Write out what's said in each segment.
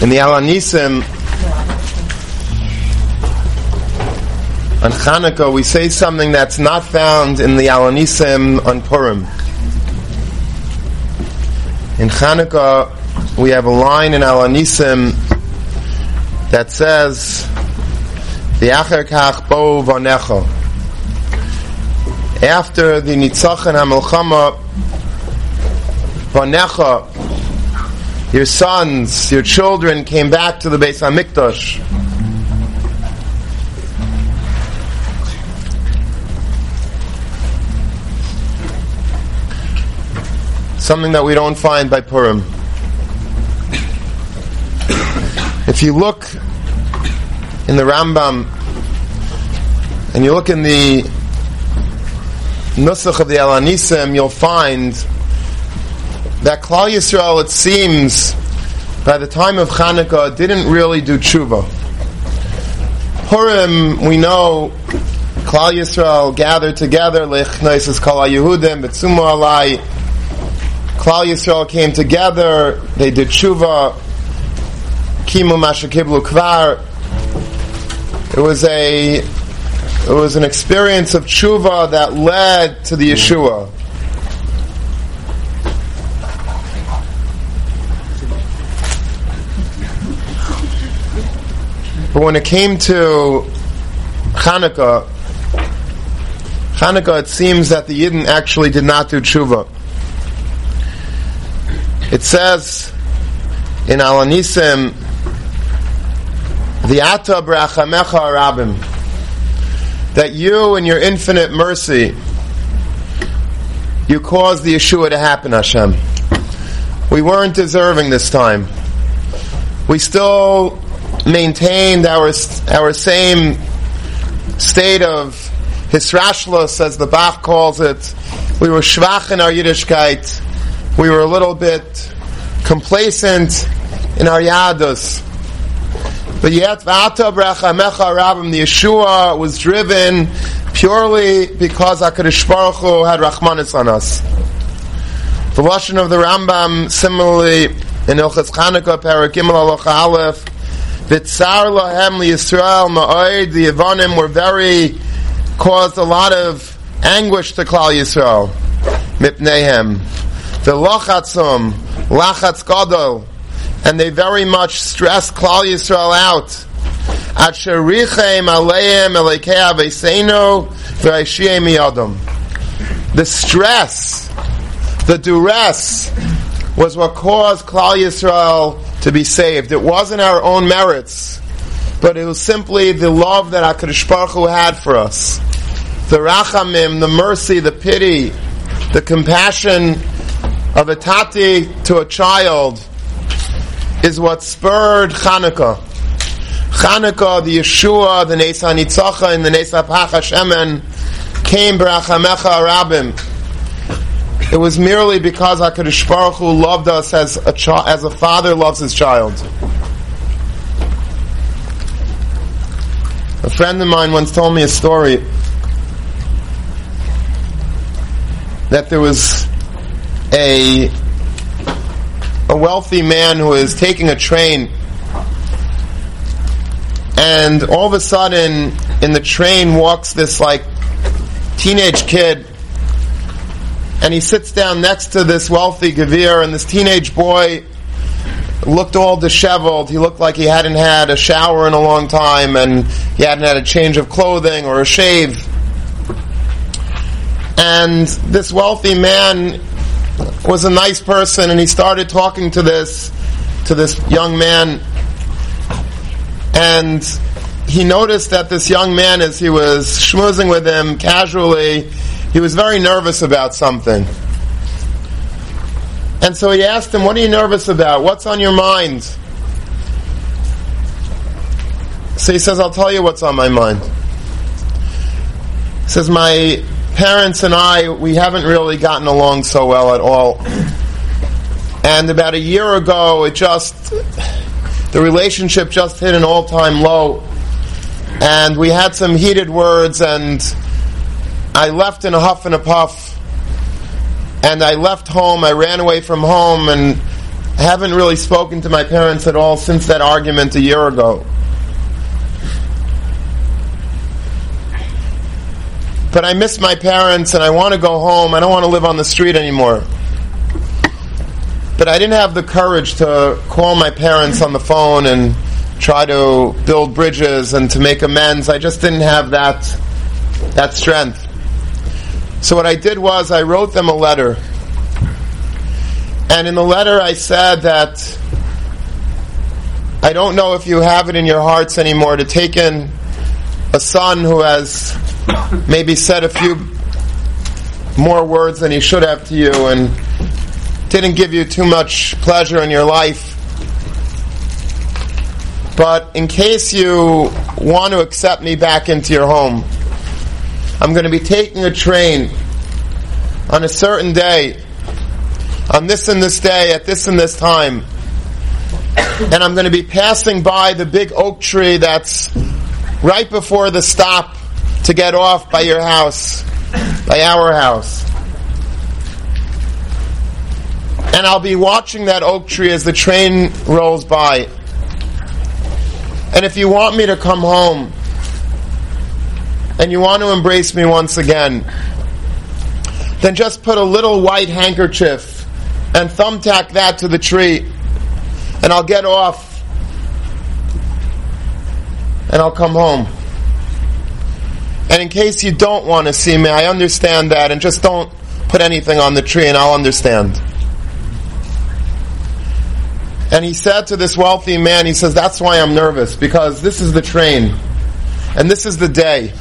In the Alanisim, on Hanukkah, we say something that's not found in the Alanisim on Purim. In Hanukkah, we have a line in Alanisim that says, "V'acher kach bo vanecha." After the Nitzachon HaMelchama, vanecha, your sons, your children came back to the Beis Hamikdash. Something that we don't find by Purim. If you look in the Rambam and you look in the Nusach of the Alanisim, you'll find that Klal Yisrael, it seems, by the time of Chanukah, didn't really do tshuva. Purim, we know, Klal Yisrael gathered together, Lechnoises Kala Yehudim, Betzumo Alai. Klal Yisrael came together, they did tshuva, Kimu Mashakiblu Kvar. It was a, it was an experience of tshuva that led to the Yeshua. But when it came to Hanukkah, Hanukkah, it seems that the Yidden actually did not do tshuva. It says in Alanisim, the Ata brachamecha rabim, that you in your infinite mercy, you caused the Yeshua to happen, Hashem. We weren't deserving this time. We still maintained our our same state of hisrashlos, as the Bach calls it. We were schwach in our Yiddishkeit. We were a little bit complacent in our yadus. But yet, V'ata Brachamecha Rabbim, the Yeshua was driven purely because HaKadosh Baruch Hu had Rachmanis on us. The Lashon of the Rambam, similarly, in Ilchas Chanukah, Parakim Alocha Aleph, B'tzar lahem Yisrael ma'oid, the Yevonim were very, caused a lot of anguish to Klal Yisrael. Mipnehem. The lochatzum, lachatz gadol, and they very much stressed Klal Yisrael out. The stress, the duress, was what caused Klal Yisrael to be saved. It wasn't our own merits, but it was simply the love that HaKadosh Baruch Hu had for us. The rachamim, the mercy, the pity, the compassion of a tati to a child is what spurred Chanukah. Chanukah, the Yeshua, the Nesa Nitzacha, and the Nesa Pacha Shemen came B'rachamecha Rabim. It was merely because HaKadosh Baruch Hu loved us as a, chi- as a father loves his child. A friend of mine once told me a story that there was a a wealthy man who is taking a train and all of a sudden in the train walks this like teenage kid and he sits down next to this wealthy Gavir, and this teenage boy looked all disheveled. He looked like he hadn't had a shower in a long time, and he hadn't had a change of clothing or a shave. And this wealthy man was a nice person, and he started talking to this to this young man, and he noticed that this young man, as he was schmoozing with him casually, he was very nervous about something. And so he asked him, What are you nervous about? What's on your mind? So he says, I'll tell you what's on my mind. He says, My parents and I, we haven't really gotten along so well at all. And about a year ago, it just, the relationship just hit an all time low. And we had some heated words, and I left in a huff and a puff. And I left home, I ran away from home, and haven't really spoken to my parents at all since that argument a year ago. But I miss my parents and I want to go home. I don't want to live on the street anymore. But I didn't have the courage to call my parents on the phone and try to build bridges and to make amends. I just didn't have that that strength. So what I did was I wrote them a letter. And in the letter I said that I don't know if you have it in your hearts anymore to take in a son who has maybe said a few more words than he should have to you and didn't give you too much pleasure in your life. But in case you want to accept me back into your home, I'm going to be taking a train on a certain day, on this and this day, at this and this time. And I'm going to be passing by the big oak tree that's right before the stop to get off by your house, by our house. And I'll be watching that oak tree as the train rolls by. And if you want me to come home, and you want to embrace me once again, then just put a little white handkerchief and thumbtack that to the tree, and I'll get off and I'll come home. And in case you don't want to see me, I understand that, and just don't put anything on the tree, and I'll understand. And he said to this wealthy man, he says, That's why I'm nervous, because this is the train, and this is the day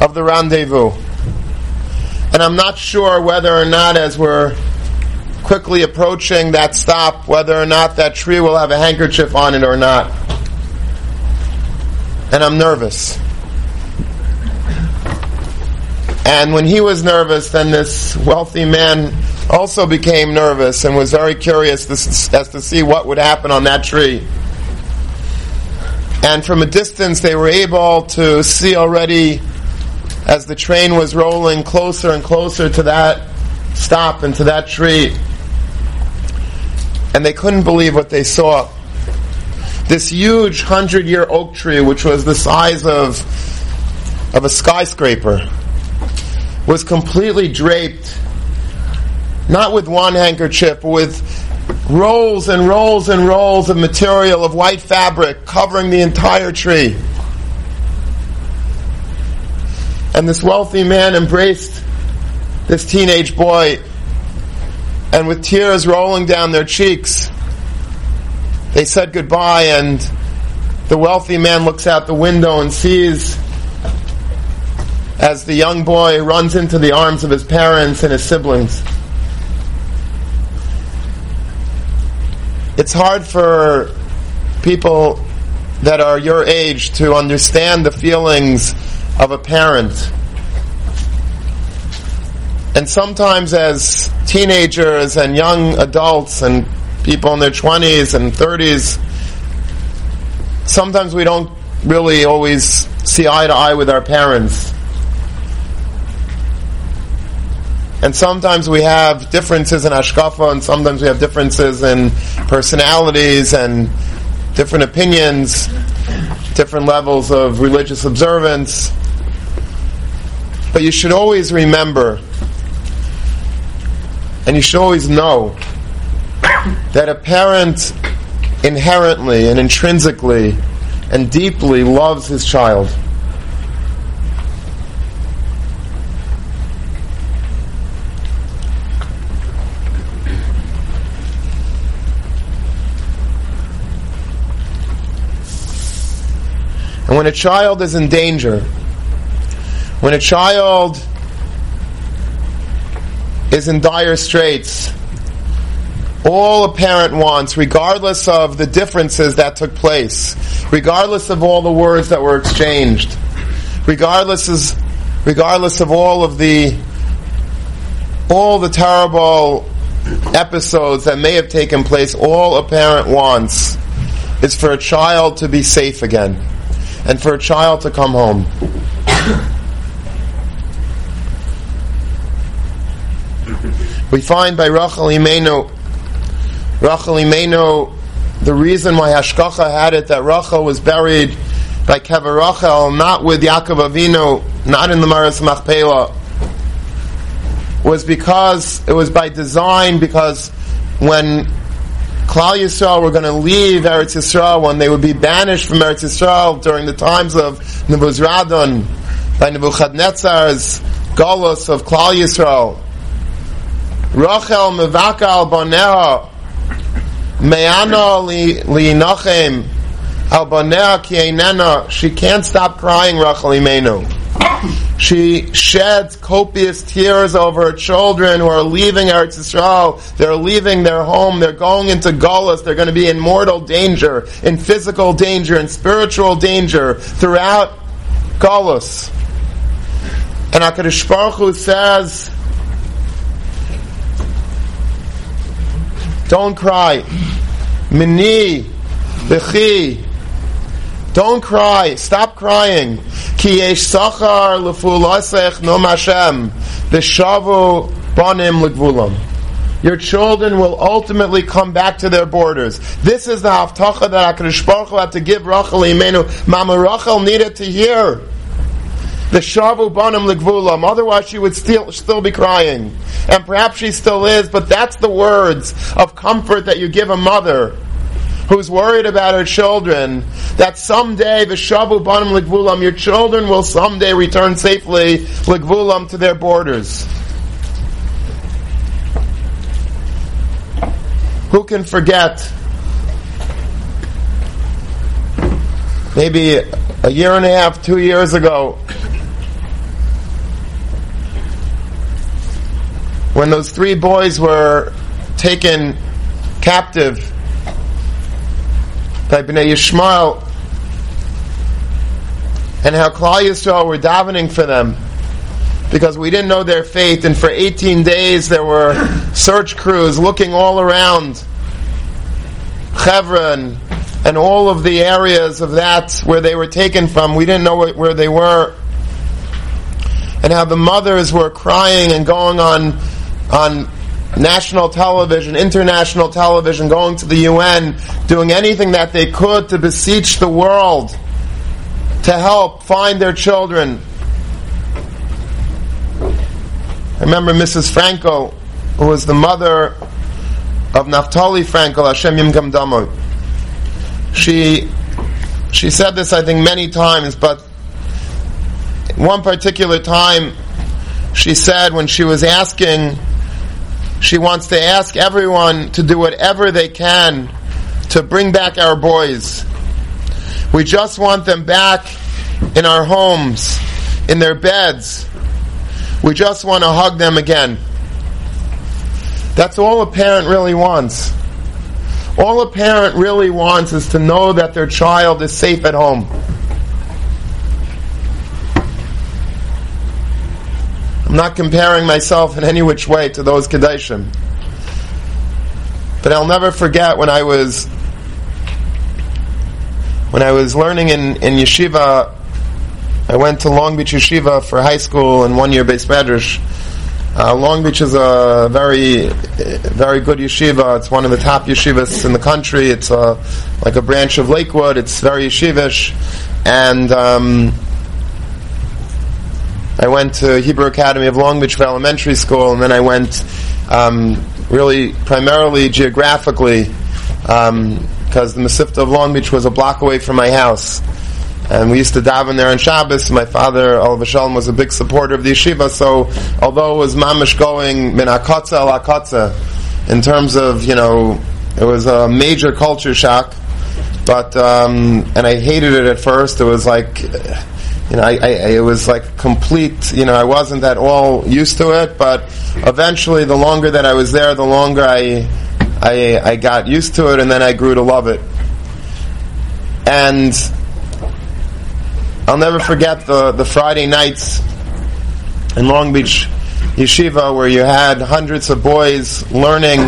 of the rendezvous. And I'm not sure whether or not, as we're quickly approaching that stop, whether or not that tree will have a handkerchief on it or not. And I'm nervous. And when he was nervous, then this wealthy man also became nervous and was very curious to, as to see what would happen on that tree. And from a distance, they were able to see already as the train was rolling closer and closer to that stop and to that tree. And they couldn't believe what they saw. This huge hundred year oak tree, which was the size of, of a skyscraper, was completely draped, not with one handkerchief, but with rolls and rolls and rolls of material of white fabric covering the entire tree. And this wealthy man embraced this teenage boy, and with tears rolling down their cheeks, they said goodbye, and the wealthy man looks out the window and sees as the young boy runs into the arms of his parents and his siblings. It's hard for people that are your age to understand the feelings of a parent. And sometimes as teenagers and young adults and people in their 20s and 30s, sometimes we don't really always see eye to eye with our parents. And sometimes we have differences in Ashkafa, and sometimes we have differences in personalities and different opinions, different levels of religious observance. But you should always remember, and you should always know, that a parent inherently and intrinsically and deeply loves his child. And when a child is in danger, when a child is in dire straits, all a parent wants, regardless of the differences that took place, regardless of all the words that were exchanged, regardless is, regardless of all of the all the terrible episodes that may have taken place, all a parent wants is for a child to be safe again and for a child to come home. We find by Rachel Imenu Rachel Imenu, the reason why Hashgacha had it that Rachel was buried by Kever Rachel, not with Yaakov Avinu, not in the Maris Machpelah, was because it was by design, because when Klal Yisrael were going to leave Eretz Yisrael, when they would be banished from Eretz Yisrael during the times of Nebuzradan, by Nebuchadnezzar's Golos of Klal Yisrael, Rachel mevakal bonea me'ana li al bonea ki She can't stop crying, Rachel Imenu. She sheds copious tears over her children who are leaving Eretz Yisrael. They're leaving their home. They're going into Golas. They're going to be in mortal danger, in physical danger, in spiritual danger throughout Golas. And HaKadosh Baruch Hu says, don't cry. Mini, Bechi, don't cry. Stop crying. Ki yesh sachar lefulasech no mashem. V'shavu banim legvulam. Your children will ultimately come back to their borders. This is the havtacha that HaKadosh Baruch had to give Rachel Imenu. Mama Rachel needed to hear. The shavu banim legvulam. Otherwise, she would still still be crying, and perhaps she still is. But that's the words of comfort that you give a mother who's worried about her children, that someday the Shavu Banim Ligvulam, your children will someday return safely Ligvulam to their borders. Who can forget? Maybe a year and a half, two years ago, when those three boys were taken captive by Bnei Yishmael, and how Klal Yisrael were davening for them because we didn't know their fate, and for 18 days there were search crews looking all around Hebron and all of the areas of that where they were taken from. We didn't know where they were, and how the mothers were crying and going on on national television, international television, going to the UN, doing anything that they could to beseech the world to help find their children. I remember Mrs. Fraenkel, who was the mother of Naftali Fraenkel, Hashem. She, she said this, I think, many times, but one particular time, she said when she was asking she wants to ask everyone to do whatever they can to bring back our boys. We just want them back in our homes, in their beds. We just want to hug them again. That's all a parent really wants. All a parent really wants is to know that their child is safe at home. I'm not comparing myself in any which way to those Kadeshim. But I'll never forget when I was when I was learning in, in yeshiva, I went to Long Beach Yeshiva for high school and one year beis medrash. Uh, Long Beach is a very, very good yeshiva. It's one of the top yeshivas in the country. It's a, like a branch of Lakewood. It's very yeshivish, and um, I went to Hebrew Academy of Long Beach for elementary school, and then I went um, really primarily geographically because um, the Mesivta of Long Beach was a block away from my house. And we used to daven there on Shabbos. My father, Olav Shalom, was a big supporter of the yeshiva. So, although it was mamish going min akotza al akotza, in terms of you know, it was a major culture shock. But um, and I hated it at first. It was like you know, I, I, it was like complete, you know, I wasn't at all used to it, but eventually the longer that I was there, the longer I, I, I got used to it and then I grew to love it. And I'll never forget the, the Friday nights in Long Beach Yeshiva where you had hundreds of boys learning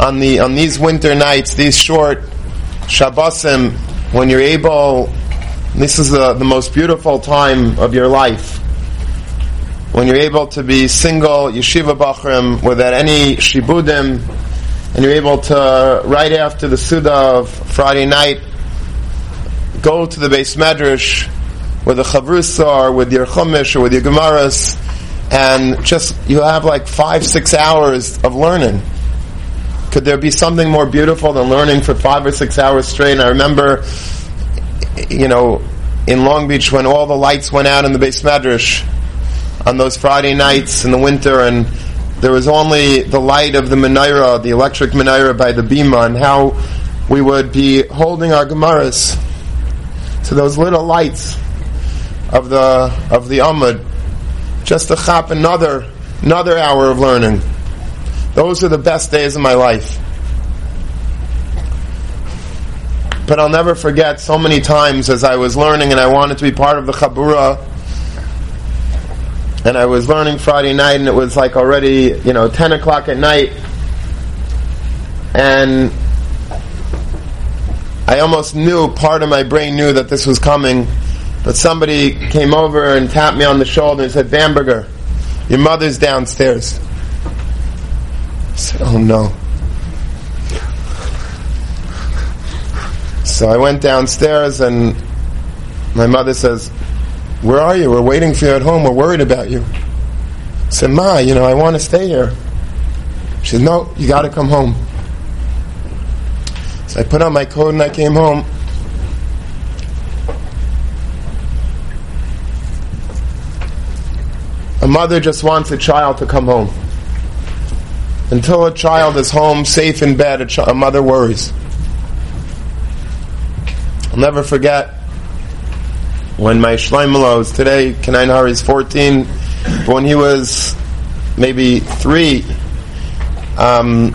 on the, on these winter nights, these short Shabbosim, when you're able this is the, the most beautiful time of your life. When you're able to be single, yeshiva bachrim, without any shibudim, and you're able to, right after the Suda of Friday night, go to the beis medrash with the chavrusa or with your chumash or with your gemaras, and just you have like five, six hours of learning. Could there be something more beautiful than learning for five or six hours straight? And I remember, you know, in Long Beach when all the lights went out in the beis medrash on those Friday nights in the winter, and there was only the light of the menorah, the electric menorah by the bima, and how we would be holding our gemaras to those little lights of the of the amud, just to chop another another hour of learning. Those are the best days of my life. But I'll never forget so many times as I was learning and I wanted to be part of the Chabura and I was learning Friday night, and it was like already, you know, 10 o'clock at night, and I almost knew, part of my brain knew that this was coming, but somebody came over and tapped me on the shoulder and said, Bamberger, your mother's downstairs. I said, oh no. So I went downstairs and my mother says, where are you? We're waiting for you at home. We're worried about you. I said, Ma, you know, I want to stay here. She said, No, you got to come home. So I put on my coat and I came home. A mother just wants a child to come home. Until a child is home, safe in bed, a, ch- a mother worries. I'll never forget when my Shloimelo was today, Kanai Nahar is 14, but when he was maybe three, um,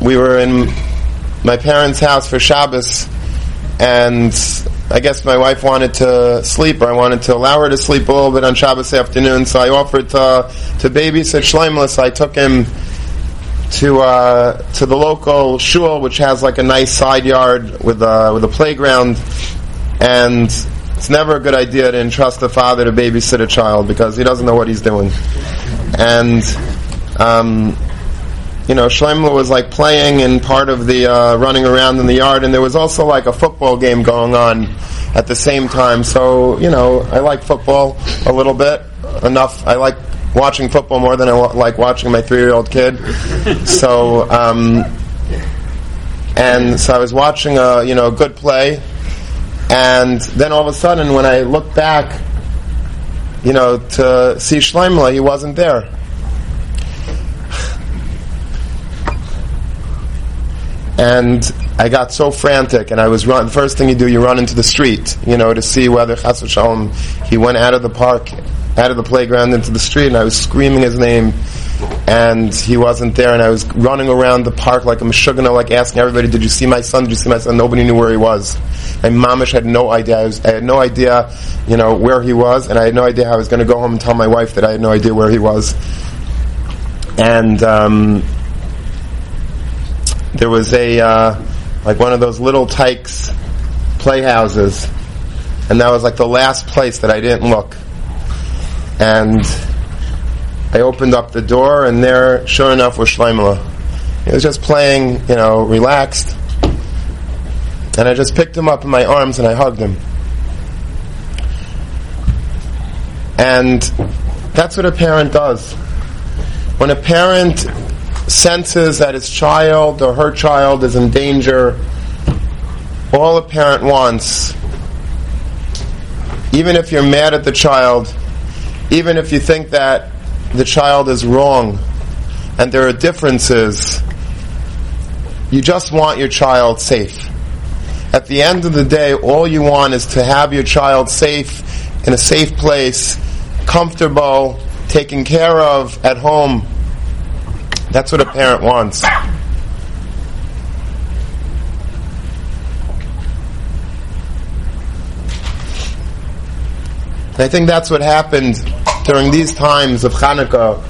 we were in my parents' house for Shabbos, and I guess my wife wanted to sleep, or I wanted to allow her to sleep a little bit on Shabbos afternoon, so I offered to, to babysit Shloimelo, so I took him to uh, to the local shul, which has like a nice side yard with a, with a playground, and it's never a good idea to entrust a father to babysit a child because he doesn't know what he's doing. And, um, you know, Shloimelo was like playing and part of the uh, running around in the yard, and there was also like a football game going on at the same time. So, you know, I like football a little bit enough. I like watching football more than I like watching my three-year-old kid. so, um, and so I was watching a you know a good play, and then all of a sudden, when I looked back, you know, to see Shloimelo, he wasn't there. And I got so frantic, and I was run. The first thing you do, you run into the street, you know, to see whether Chas Shalom. He went out of the park, out of the playground into the street, and I was screaming his name, and he wasn't there, and I was running around the park like a meshugana, like asking everybody, "Did you see my son? Did you see my son?" Nobody knew where he was. My mamish had no idea. I, was, I, had no idea, you know, where he was, and I had no idea how I was going to go home and tell my wife that I had no idea where he was. And um, there was a uh, like one of those little tykes playhouses, and that was like the last place that I didn't look. And I opened up the door, and there, sure enough, was Shloimelo. He was just playing, you know, relaxed. And I just picked him up in my arms and I hugged him. And that's what a parent does. When a parent senses that his child or her child is in danger, all a parent wants, even if you're mad at the child, even if you think that the child is wrong and there are differences, you just want your child safe. At the end of the day, all you want is to have your child safe in a safe place, comfortable, taken care of at home. That's what a parent wants. I think that's what happened during these times of Hanukkah.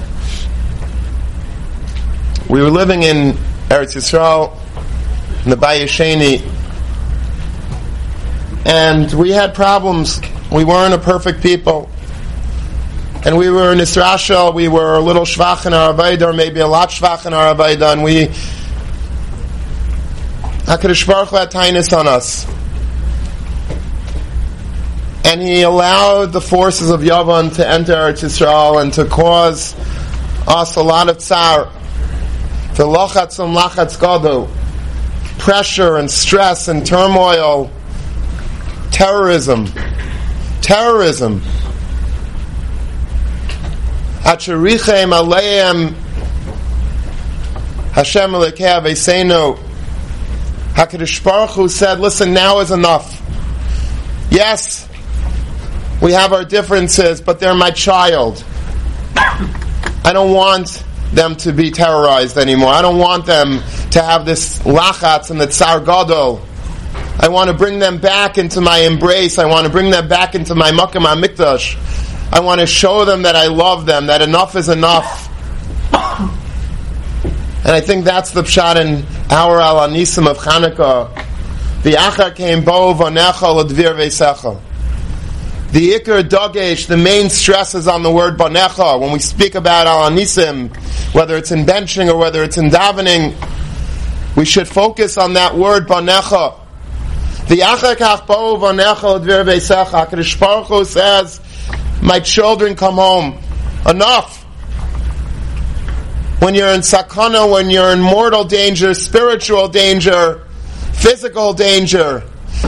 We were living in Eretz Yisrael, in the Bayesheni, and we had problems. We weren't a perfect people. And we were in Israel, we were a little shvach in our Avaida, or maybe a lot shvach in our Avaida, and we, HaKadosh Baruch Hu had tinus on us. And he allowed the forces of Yavan to enter Eretz Yisrael and to cause us a lot of tsar. The lachatz lachatz gado. Pressure and stress and turmoil. Terrorism. Terrorism. Hacharichem aleim Hashem Elekei Aveseinu HaKadosh Baruch Hu said, listen, now is enough. Yes, we have our differences, but they're my child. I don't want them to be terrorized anymore. I don't want them to have this lachatz and the tsar gadol. I want to bring them back into my embrace. I want to bring them back into my makam mikdash. I want to show them that I love them, that enough is enough. And I think that's the pshat in our al anisim of Chanukah. The achar came bo vanecha ladvir vesecha. The ikar dagesh, the main stress is on the word banecha. When we speak about al anisim, whether it's in benching or whether it's in davening, we should focus on that word banecha. The achar kach bo vanecha ladvir vesecha. Hakadosh Baruch says, "My children, come home. Enough." when you're in sakana, when you're in mortal danger, spiritual danger, physical danger,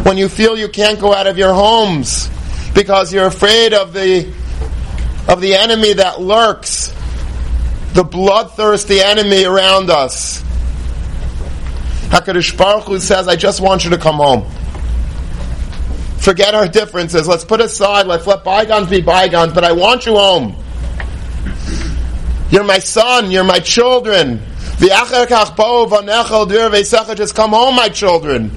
when you feel you can't go out of your homes because you're afraid of the of the enemy that lurks, the bloodthirsty enemy around us. Hakadosh Baruch Hu says, "I just want you to come home. Forget our differences. Let's put aside. Let's let bygones be bygones. But I want you home." You're my son, you're my children. Just come home, my children.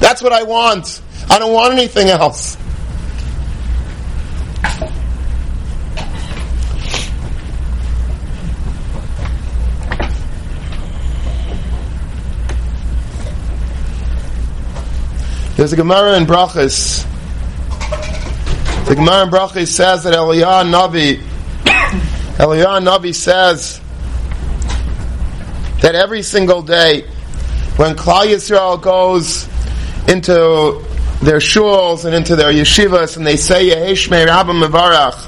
That's what I want. I don't want anything else. There's a Gemara in Brachas. The Gemara in Brachas says that Eliyahu Navi Eliyahu Navi says that every single day when Klal Yisrael goes into their shuls and into their yeshivas and they say Yeheshmei Rabba Mevarach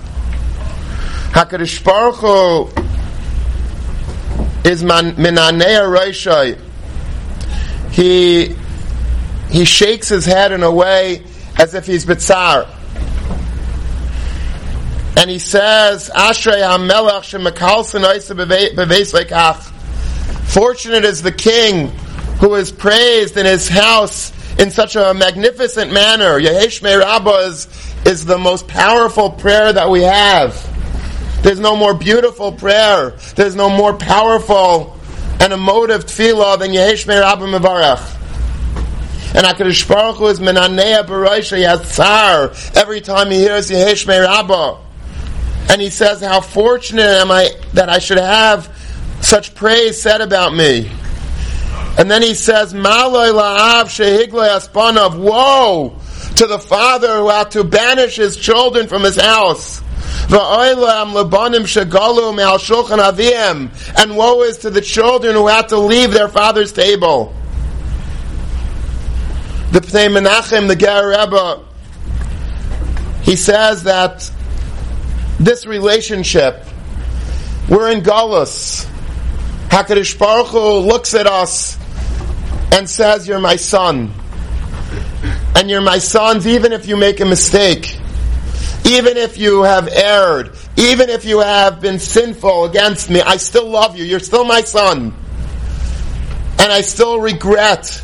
HaKadosh Baruch Hu is Minanei Roshai he he shakes his head in a way as if he's Bitzar and he says, Ashrei HaMelech Shemakalsin Beveis Fortunate is the king who is praised in his house in such a magnificent manner. Yehesh Rabbah is, is the most powerful prayer that we have. There's no more beautiful prayer. There's no more powerful and emotive tefillah than Yehesh Rabbah Mevarach. And HaKadosh Baruch Hu is Menanea Baroisha Yatzar every time he hears Yehesh Rabbah and he says, How fortunate am I that I should have such praise said about me. And then he says, Malay la'av shehiglay aspanav, woe to the father who had to banish his children from his house. And woe is to the children who had to leave their father's table. The Pnei Menachem, the Ger Rebbe, he says that this relationship. We're in Galus. Hakadosh Baruch Hu looks at us and says, "You're my son, and you're my sons, even if you make a mistake, even if you have erred, even if you have been sinful against me. I still love you. You're still my son, and I still regret."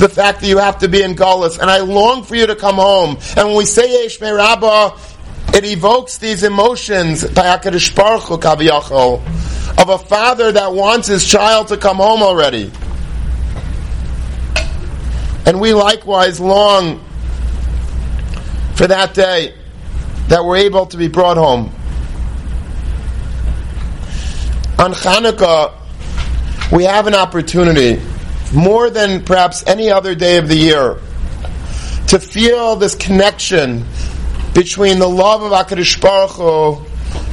The fact that you have to be in Galus, and I long for you to come home. And when we say Yesh Rabbah, it evokes these emotions of a father that wants his child to come home already. And we likewise long for that day that we're able to be brought home. On Hanukkah, we have an opportunity, more than perhaps any other day of the year, to feel this connection between the love of HaKadosh Baruch Hu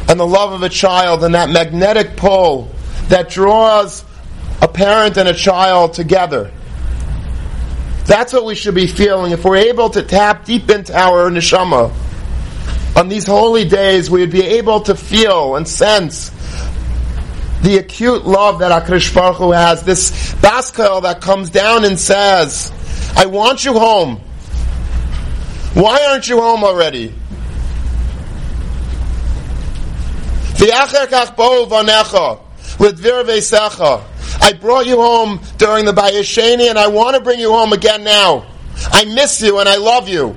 and the love of a child and that magnetic pull that draws a parent and a child together. That's what we should be feeling. If we're able to tap deep into our neshama, on these holy days, we would be able to feel and sense the acute love that HaKadosh Baruch Hu has, this baskel that comes down and says, I want you home. Why aren't you home already? I brought you home during the Bayesheni and I want to bring you home again now. I miss you and I love you.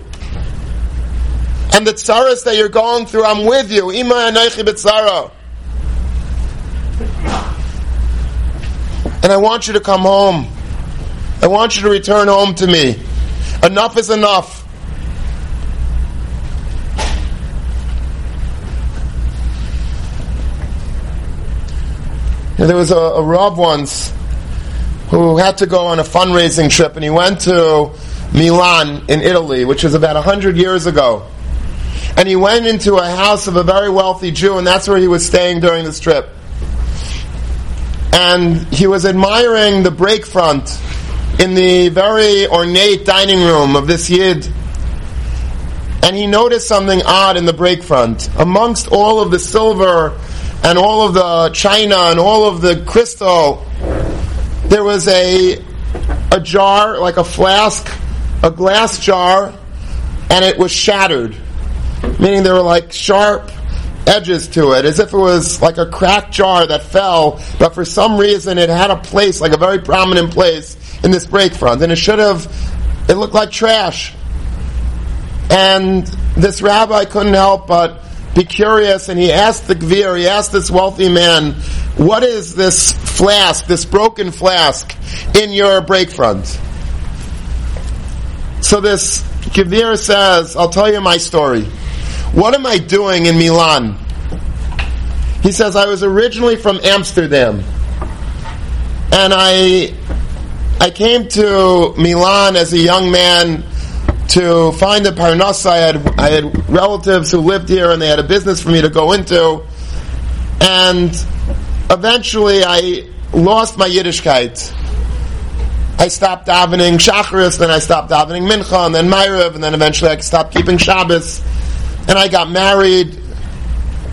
And the tsaras that you're going through, I'm with you. Ima anaychi b'tzara. And I want you to come home. I want you to return home to me. Enough is enough. There was a, a once who had to go on a fundraising trip, and he went to Milan in Italy, which was about a hundred years ago. And he went into a house of a very wealthy Jew, and that's where he was staying during this trip. And he was admiring the break front in the very ornate dining room of this Yid. And he noticed something odd in the break front. Amongst all of the silver and all of the china and all of the crystal, there was a a jar, like a flask, a glass jar, and it was shattered. Meaning there were like sharp edges to it, as if it was like a cracked jar that fell, but for some reason it had a place, like a very prominent place in this break front, and it should have, it looked like trash. And this rabbi couldn't help but be curious, and he asked the Gvir, he asked this wealthy man, what is this flask, this broken flask, in your break front? So this Gvir says, I'll tell you my story. What am I doing in Milan? He says, I was originally from Amsterdam. And I, I came to Milan as a young man to find a parnasa. I had, I had relatives who lived here and they had a business for me to go into. And eventually I lost my Yiddishkeit. I stopped davening Shacharis, then I stopped davening Mincha, and then Maariv, and then eventually I stopped keeping Shabbos. And I got married,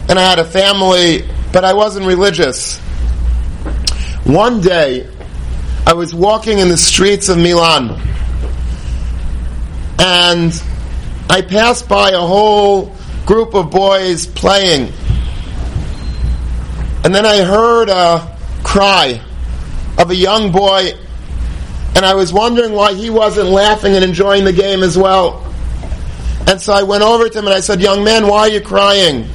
and I had a family, but I wasn't religious. One day, I was walking in the streets of Milan and I passed by a whole group of boys playing. And then I heard a cry of a young boy, and I was wondering why he wasn't laughing and enjoying the game as well. And so I went over to him and I said, Young man, why are you crying?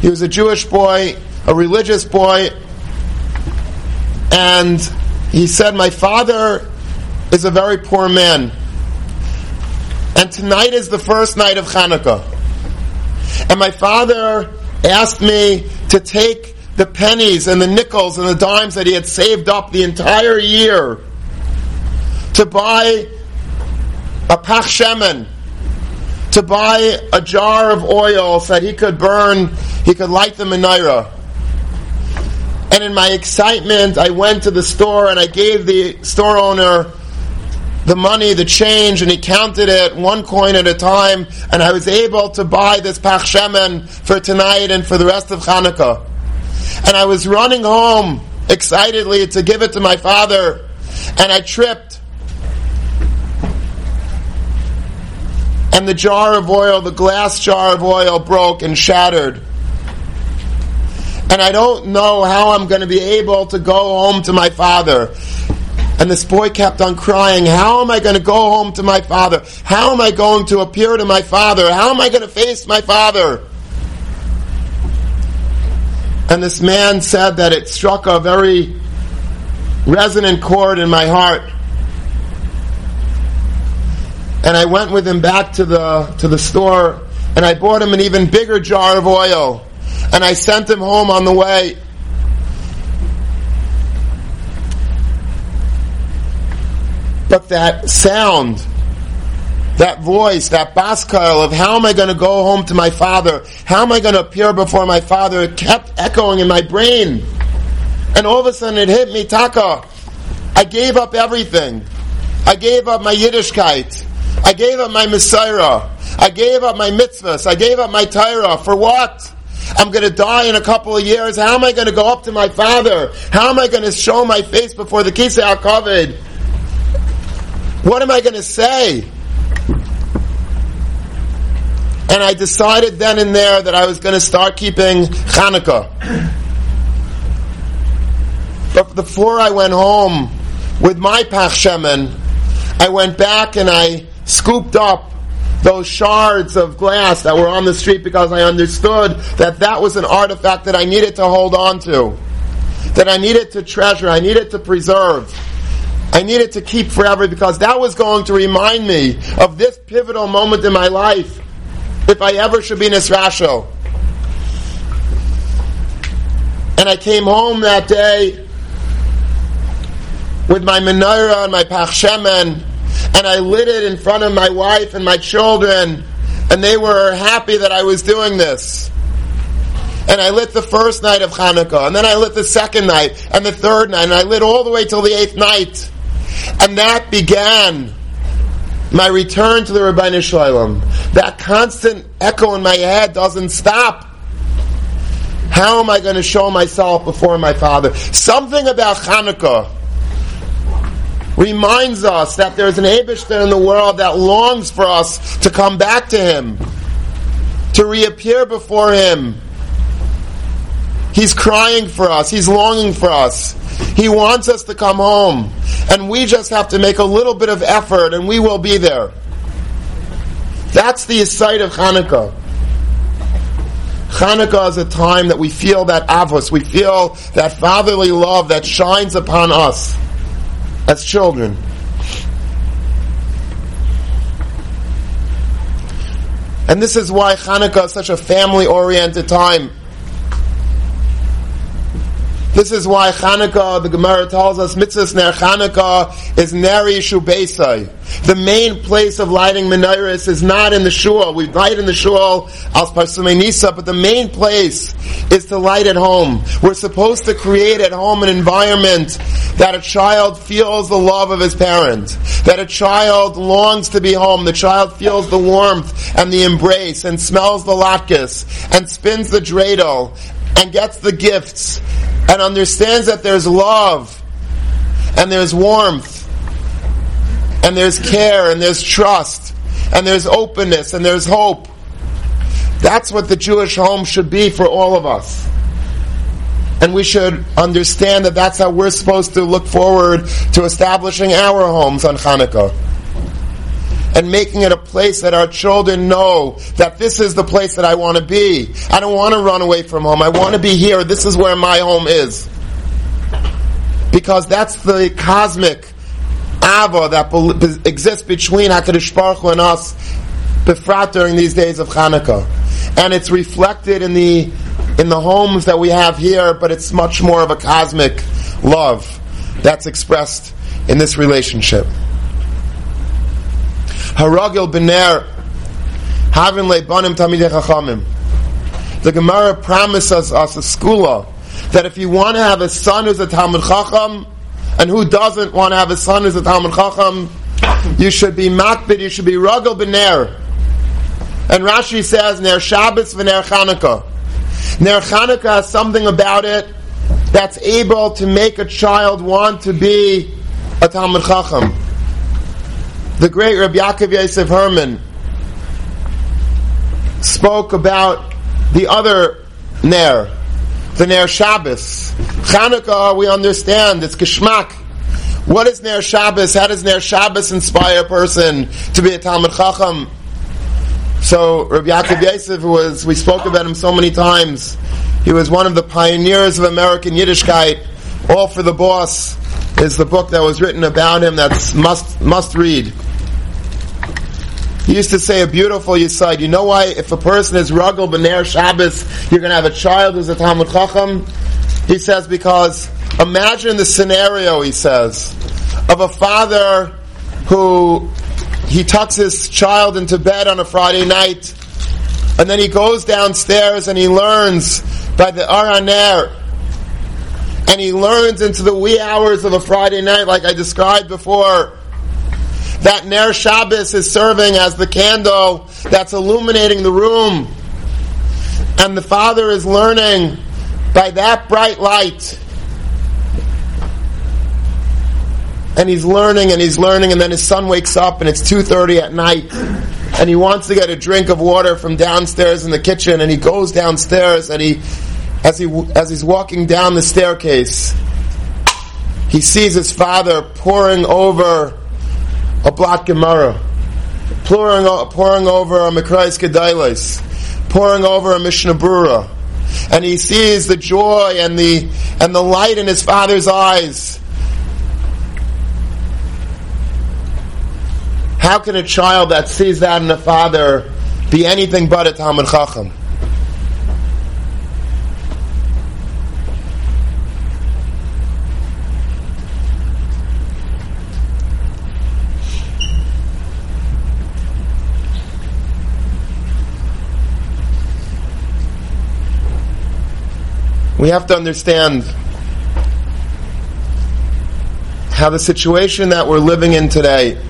He was a Jewish boy, a religious boy, and he said, My father is a very poor man. And tonight is the first night of Hanukkah. And my father asked me to take the pennies and the nickels and the dimes that he had saved up the entire year to buy a pach shemen, to buy a jar of oil so that he could burn, he could light the menorah. And in my excitement, I went to the store and I gave the store owner the money, the change, and he counted it one coin at a time, and I was able to buy this Pach Shemen for tonight and for the rest of Hanukkah. And I was running home excitedly to give it to my father, and I tripped. And the jar of oil, the glass jar of oil broke and shattered. And I don't know how I'm going to be able to go home to my father. And this boy kept on crying, How am I going to go home to my father? How am I going to appear to my father? How am I going to face my father? And this man said that it struck a very resonant chord in my heart. And I went with him back to the, to the store and I bought him an even bigger jar of oil. And I sent him home on the way. But that sound, that voice, that baskal of how am I going to go home to my father? How am I going to appear before my father? It kept echoing in my brain. And all of a sudden it hit me, Taka. I gave up everything. I gave up my Yiddishkeit. I gave up my Messiah. I gave up my mitzvahs. I gave up my Torah. For what? I'm going to die in a couple of years. How am I going to go up to my father? How am I going to show my face before the Kisei HaKavod? What am I going to say? And I decided then and there that I was going to start keeping Hanukkah. But before I went home with my Pach Shemen, I went back and I scooped up those shards of glass that were on the street because I understood that that was an artifact that I needed to hold on to, that I needed to treasure, I needed to preserve. I needed to keep forever because that was going to remind me of this pivotal moment in my life if I ever should be Nisrasho. And I came home that day with my menorah and my pachshemen and I lit it in front of my wife and my children, and they were happy that I was doing this. And I lit the first night of Hanukkah, and then I lit the second night, and the third night, and I lit all the way till the eighth night. And that began my return to the Ribbono Shel Olam. That constant echo in my head doesn't stop. How am I going to show myself before my Father? Something about Hanukkah reminds us that there's an Abishter in the world that longs for us to come back to Him, to reappear before Him. He's crying for us. He's longing for us. He wants us to come home. And we just have to make a little bit of effort and we will be there. That's the sight of Hanukkah. Hanukkah is a time that we feel that avos, we feel that fatherly love that shines upon us as children. And this is why Hanukkah is such a family oriented time. This is why Chanukah, the Gemara tells us, mitzvahs ner Chanukah is ner Yishu The main place of lighting menorahs is not in the shul. We light in the shul Pirsumei Nisa, but the main place is to light at home. We're supposed to create at home an environment that a child feels the love of his parent, that a child longs to be home, the child feels the warmth and the embrace and smells the latkes and spins the dreidel and gets the gifts and understands that there's love and there's warmth and there's care and there's trust and there's openness and there's hope. That's what the Jewish home should be for all of us. And we should understand that that's how we're supposed to look forward to establishing our homes on Hanukkah and making it a place that our children know that this is the place that I want to be. I don't want to run away from home. I want to be here. This is where my home is. Because that's the cosmic ava that exists between HaKadosh Baruch Hu and us, befrat during these days of Hanukkah. And it's reflected in the, in the homes that we have here, but it's much more of a cosmic love that's expressed in this relationship. Haragil Bener, Havin Leibanim Talmidei Chachamim. The Gemara promises us a segula that if you want to have a son who's a Talmud Chacham, and who doesn't want to have a son who's a Talmud Chacham, you should be makpid, you should be Ragil Bener. And Rashi says, Ner Shabbos v'Ner Chanukah. Ner Chanukah has something about it that's able to make a child want to be a Talmud Chacham the great Rabbi Yaakov Yosef Herman spoke about the other Ner, the Ner Shabbos. Chanukah, we understand, it's Kishmak. What is Ner Shabbos? How does Ner Shabbos inspire a person to be a Talmud Chacham? So Rabbi Yaakov Yosef was, we spoke about him so many times. He was one of the pioneers of American Yiddishkeit. All for the Boss is the book that was written about him that's must, must read. He used to say a beautiful Yisaid. You know why? If a person is Ruggle B'ner Shabbos, you're going to have a child who's a Talmud Chacham? He says because imagine the scenario, he says, of a father who he tucks his child into bed on a Friday night, and then he goes downstairs and he learns by the Or HaNer, and he learns into the wee hours of a Friday night, like I described before, That Ner Shabbos is serving as the candle that's illuminating the room. And the father is learning by that bright light. And he's learning and he's learning and then his son wakes up and it's 2.30 at night and he wants to get a drink of water from downstairs in the kitchen and he goes downstairs and he as he as he's walking down the staircase he sees his father pouring over a blot Gemara, pouring, pouring over a Mikraos Gedolos, pouring over a Mishnah Brura, and he sees the joy and the and the light in his father's eyes. How can a child that sees that in a father be anything but a Talmud Chacham? We have to understand how the situation that we're living in today,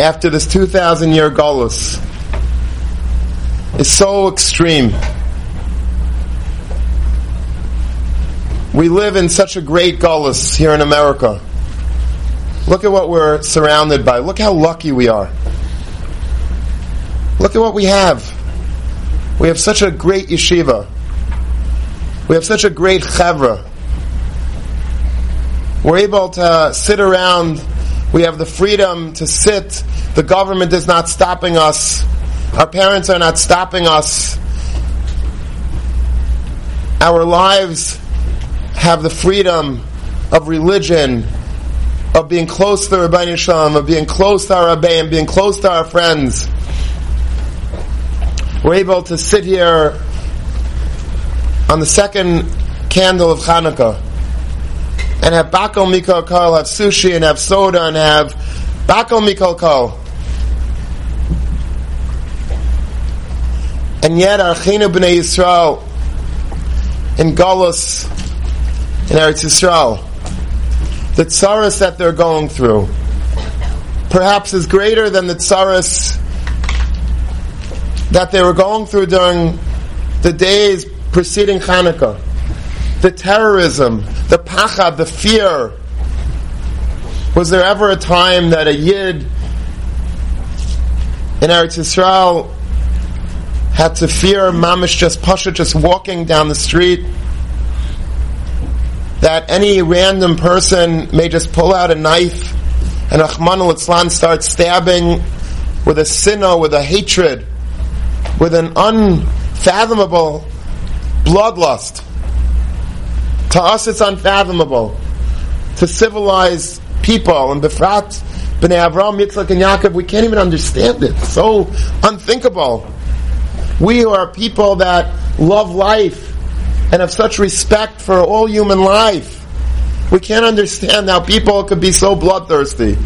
after this 2,000 year Golos, is so extreme. We live in such a great Golos here in America. Look at what we're surrounded by. Look how lucky we are. Look at what we have. We have such a great yeshiva. We have such a great chevra. We're able to sit around. We have the freedom to sit. The government is not stopping us. Our parents are not stopping us. Our lives have the freedom of religion, of being close to Ribbono Shel Olam, of being close to our Rabbi, and being close to our friends we're able to sit here on the second candle of Hanukkah and have Bakol Mikol Kol, have sushi and have soda and have Bakol Mikol Kol. And yet our Chinu B'nai Yisrael in Golos, in Eretz Yisrael, the tsaras that they're going through, perhaps is greater than the tsaras that they were going through during the days preceding Hanukkah. The terrorism, the pachad, the fear. Was there ever a time that a yid in Eretz Yisrael had to fear mamish just pasha just walking down the street? That any random person may just pull out a knife and Rahman al start stabbing with a sinner, with a hatred with an unfathomable bloodlust. To us, it's unfathomable. To civilized people and Befrat, Bnei Avraham, Yitzchak, and Yaakov, we can't even understand it. So unthinkable. We are people that love life and have such respect for all human life. We can't understand how people could be so bloodthirsty.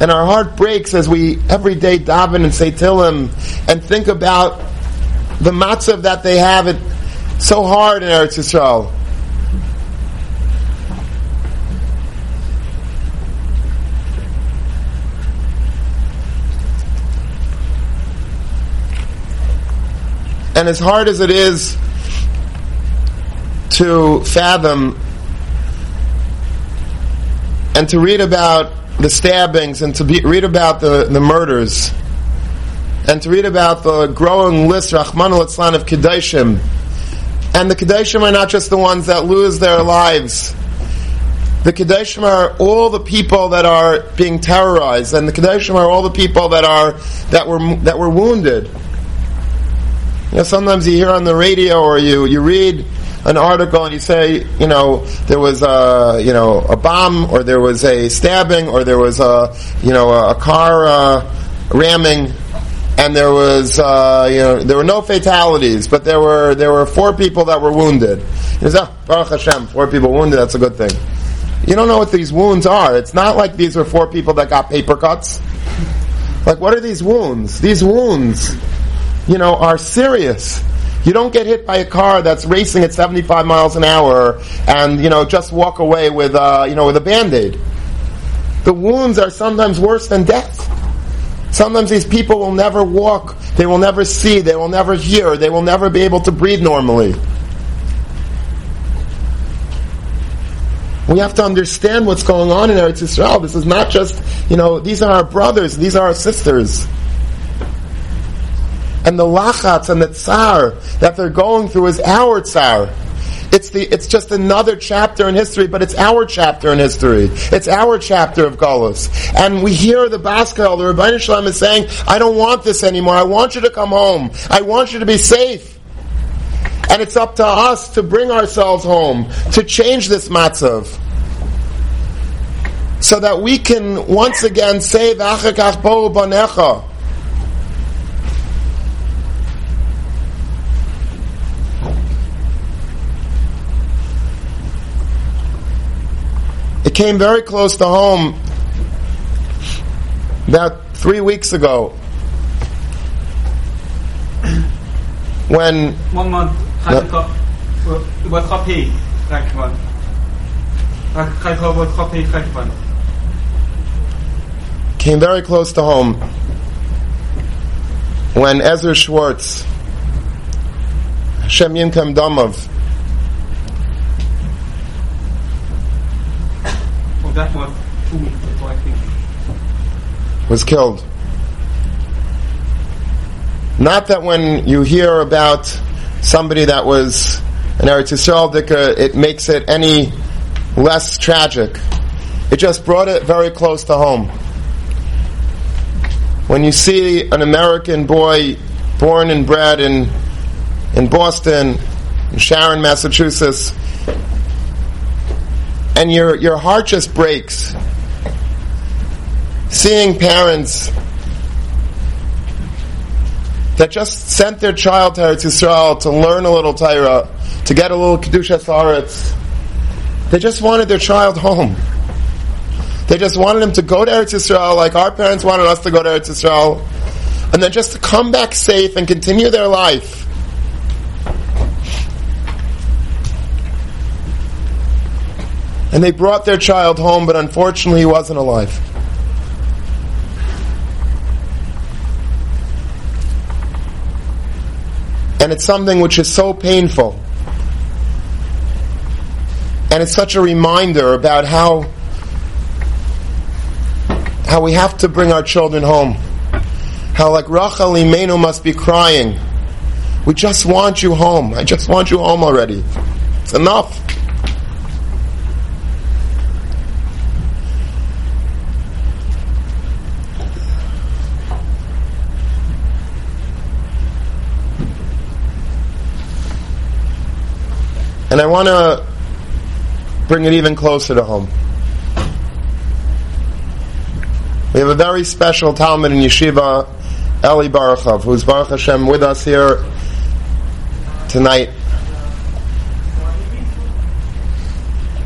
And our heart breaks as we every day daven and say Tehillim and think about the matzav that they have it so hard in Eretz Yisrael. And as hard as it is to fathom and to read about the stabbings and to be, read about the, the murders and to read about the growing list, of Kedoshim. And the Kedoshim are not just the ones that lose their lives. The Kedoshim are all the people that are being terrorized, and the Kedoshim are all the people that are that were that were wounded. You know, sometimes you hear on the radio or you, you read an article and you say, you know, there was a, you know, a bomb or there was a stabbing or there was a, you know, a, a car uh, ramming and there was, uh, you know, there were no fatalities, but there were there were four people that were wounded. You say, Baruch Hashem, four people wounded. That's a good thing. You don't know what these wounds are. It's not like these were four people that got paper cuts. Like, what are these wounds? These wounds, you know, are serious. You don't get hit by a car that's racing at 75 miles an hour and, you know, just walk away with, uh, you know, with a band-aid. The wounds are sometimes worse than death. Sometimes these people will never walk, they will never see, they will never hear, they will never be able to breathe normally. We have to understand what's going on in Eretz Yisrael. This is not just, you know, these are our brothers, these are our sisters. And the lachatz and the tsar that they're going through is our tsar. It's the it's just another chapter in history, but it's our chapter in history. It's our chapter of Galus. And we hear the bas kol, the Ribbono Shel Olam is saying, I don't want this anymore. I want you to come home. I want you to be safe. And it's up to us to bring ourselves home, to change this matzav. So that we can once again say, V'achakach bo banecha. It came very close to home about three weeks ago when. One month. What copy? Came very close to home when Ezra Schwartz, Shem Yinkem Domov, that was two I think. Was killed. Not that when you hear about somebody that was an Eretz Yisrael Dika, it makes it any less tragic. It just brought it very close to home. When you see an American boy born and bred in in Boston, in Sharon, Massachusetts, and your, your heart just breaks. Seeing parents that just sent their child to Eretz Yisrael to learn a little Torah, to get a little Kedusha Saretz. They just wanted their child home. They just wanted him to go to Eretz Yisrael like our parents wanted us to go to Eretz Yisrael, and then just to come back safe and continue their life. And they brought their child home, but unfortunately he wasn't alive. And it's something which is so painful. And it's such a reminder about how how we have to bring our children home. How like Rachel Imenu must be crying. We just want you home. I just want you home already. It's enough. And I want to bring it even closer to home. We have a very special Talmud in Yeshiva, Eli Baruchov, who's Baruch Hashem with us here tonight.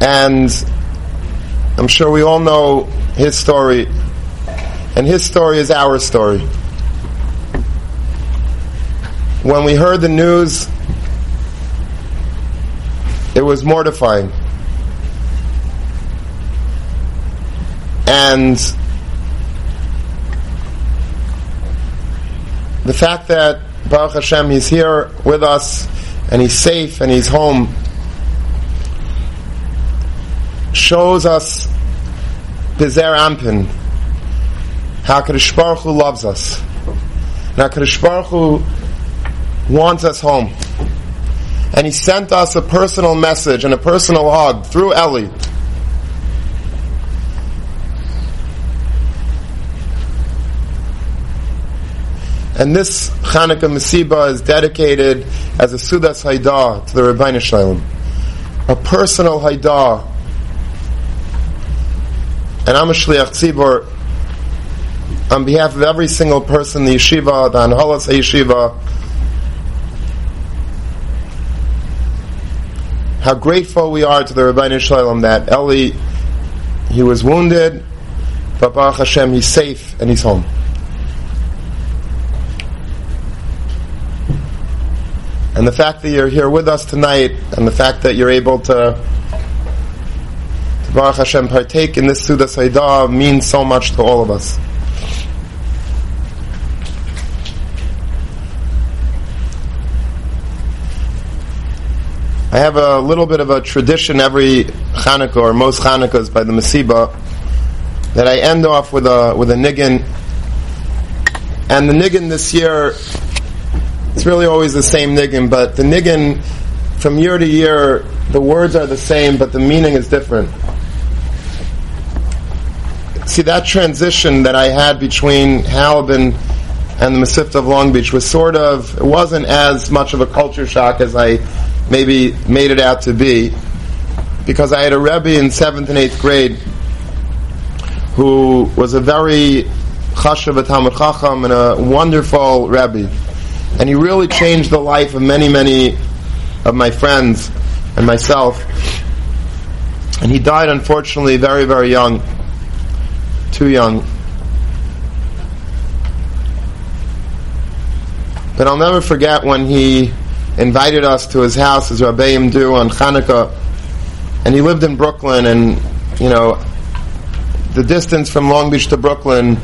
And I'm sure we all know his story. And his story is our story. When we heard the news it was mortifying. And the fact that Baruch Hashem, he's here with us and he's safe and he's home shows us Bezer Ampin how Kadosh Baruch Hu loves us. Now Kadosh Baruch Hu wants us home and he sent us a personal message and a personal hug through Eli. And this Chanukah Masiba is dedicated as a Sudas Haidah to the Ribbono Shel Olam. A personal Haidah. And I'm a Shliach Tzibor on behalf of every single person in the yeshiva, the Anhalas Yeshiva, how grateful we are to the Ribbono Shel Olam that Eli, he was wounded, but Baruch Hashem, he's safe and he's home. And the fact that you're here with us tonight, and the fact that you're able to, to Baruch Hashem, partake in this Suda Saidah means so much to all of us. I have a little bit of a tradition every Hanukkah, or most Hanukkahs by the Masiba, that I end off with a with a niggin. And the niggin this year, it's really always the same niggin, but the niggin from year to year, the words are the same, but the meaning is different. See that transition that I had between Halibin and the Mesivta of Long Beach was sort of it wasn't as much of a culture shock as I maybe made it out to be, because I had a Rebbe in seventh and eighth grade who was a very chashav Talmud Chacham and a wonderful Rebbe. And he really changed the life of many, many of my friends and myself. And he died, unfortunately, very, very young. Too young. But I'll never forget when he invited us to his house, as Rabbeim do on Hanukkah. And he lived in Brooklyn, and, you know, the distance from Long Beach to Brooklyn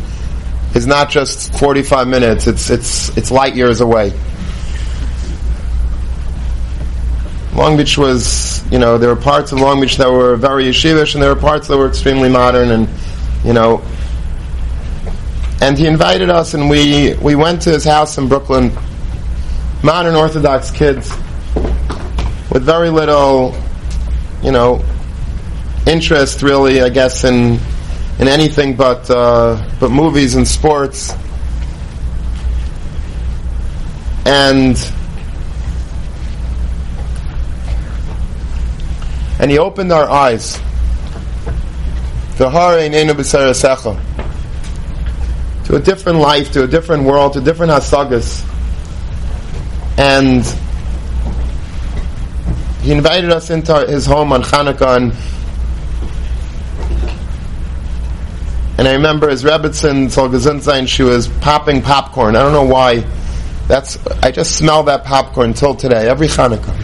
is not just 45 minutes, it's, it's, it's light years away. Long Beach was, you know, there were parts of Long Beach that were very yeshivish, and there were parts that were extremely modern, and, you know, and he invited us, and we, we went to his house in Brooklyn, modern Orthodox kids, with very little, you know, interest really, I guess, in in anything but uh, but movies and sports. And and he opened our eyes. To a different life, to a different world, to different hasagas. And he invited us into his home on Hanukkah and And I remember as Rebbitzin Zolgazunzain, she was popping popcorn. I don't know why. That's I just smell that popcorn till today, every Hanukkah.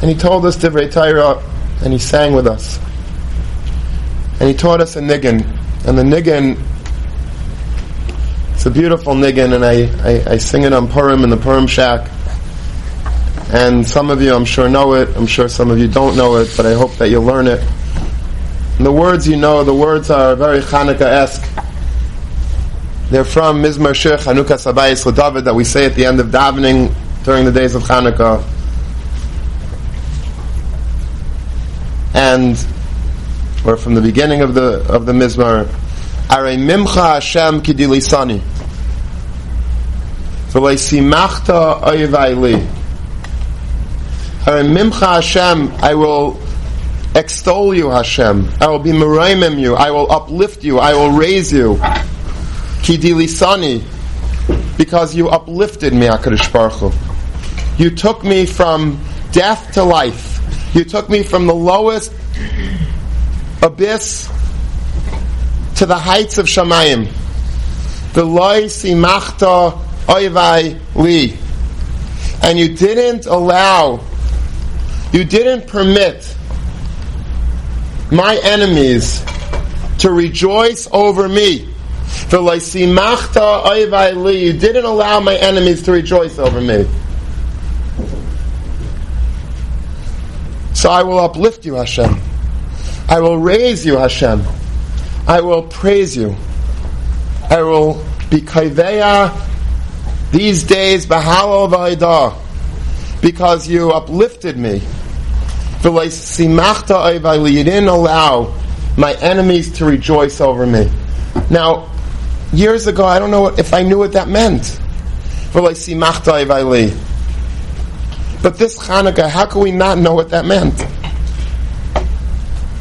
And he told us Divrei Torah, and he sang with us. And he taught us a niggin. And the niggin, it's a beautiful niggin, and I, I, I sing it on Purim in the Purim Shack. And some of you, I'm sure, know it. I'm sure some of you don't know it, but I hope that you'll learn it. And the words you know, the words are very Hanukkah-esque. They're from Mizmor Shir Chanukah Sabayis David that we say at the end of davening during the days of Hanukkah. And, or from the beginning of the of the Mizmor, Are Mimcha Hashem Kidilisani. V'lei Simachta Oyevai Li. Mimcha Hashem, I will extol you, Hashem. I will be meraimim you. I will uplift you. I will raise you. Kidilisani, because you uplifted me, Hakadosh Baruch Hu. You took me from death to life. You took me from the lowest abyss to the heights of Shamayim. The loy oivai li. And you didn't allow you didn't permit my enemies to rejoice over me. You didn't allow my enemies to rejoice over me. So I will uplift you, Hashem. I will raise you, Hashem. I will praise you. I will be kaiveya these days, bahalo v'aidah, because you uplifted me. You didn't allow my enemies to rejoice over me. Now, years ago, I don't know if I knew what that meant. But this Hanukkah, how can we not know what that meant?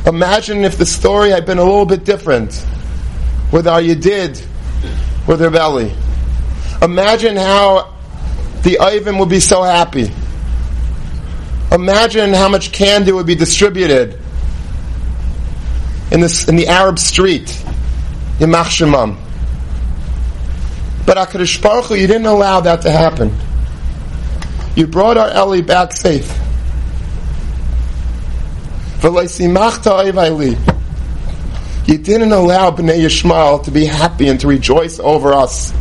Imagine if the story had been a little bit different with our Yedid, with their belly. Imagine how the Ivan would be so happy. Imagine how much candy would be distributed in, this, in the Arab street, Yamach Shemam. But HaKadosh Baruch Hu, you didn't allow that to happen. You brought our Eli back safe. You didn't allow Bnei Yishmael to be happy and to rejoice over us.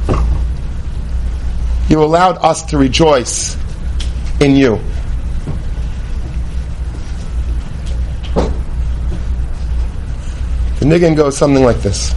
You allowed us to rejoice in you. The niggin goes something like this.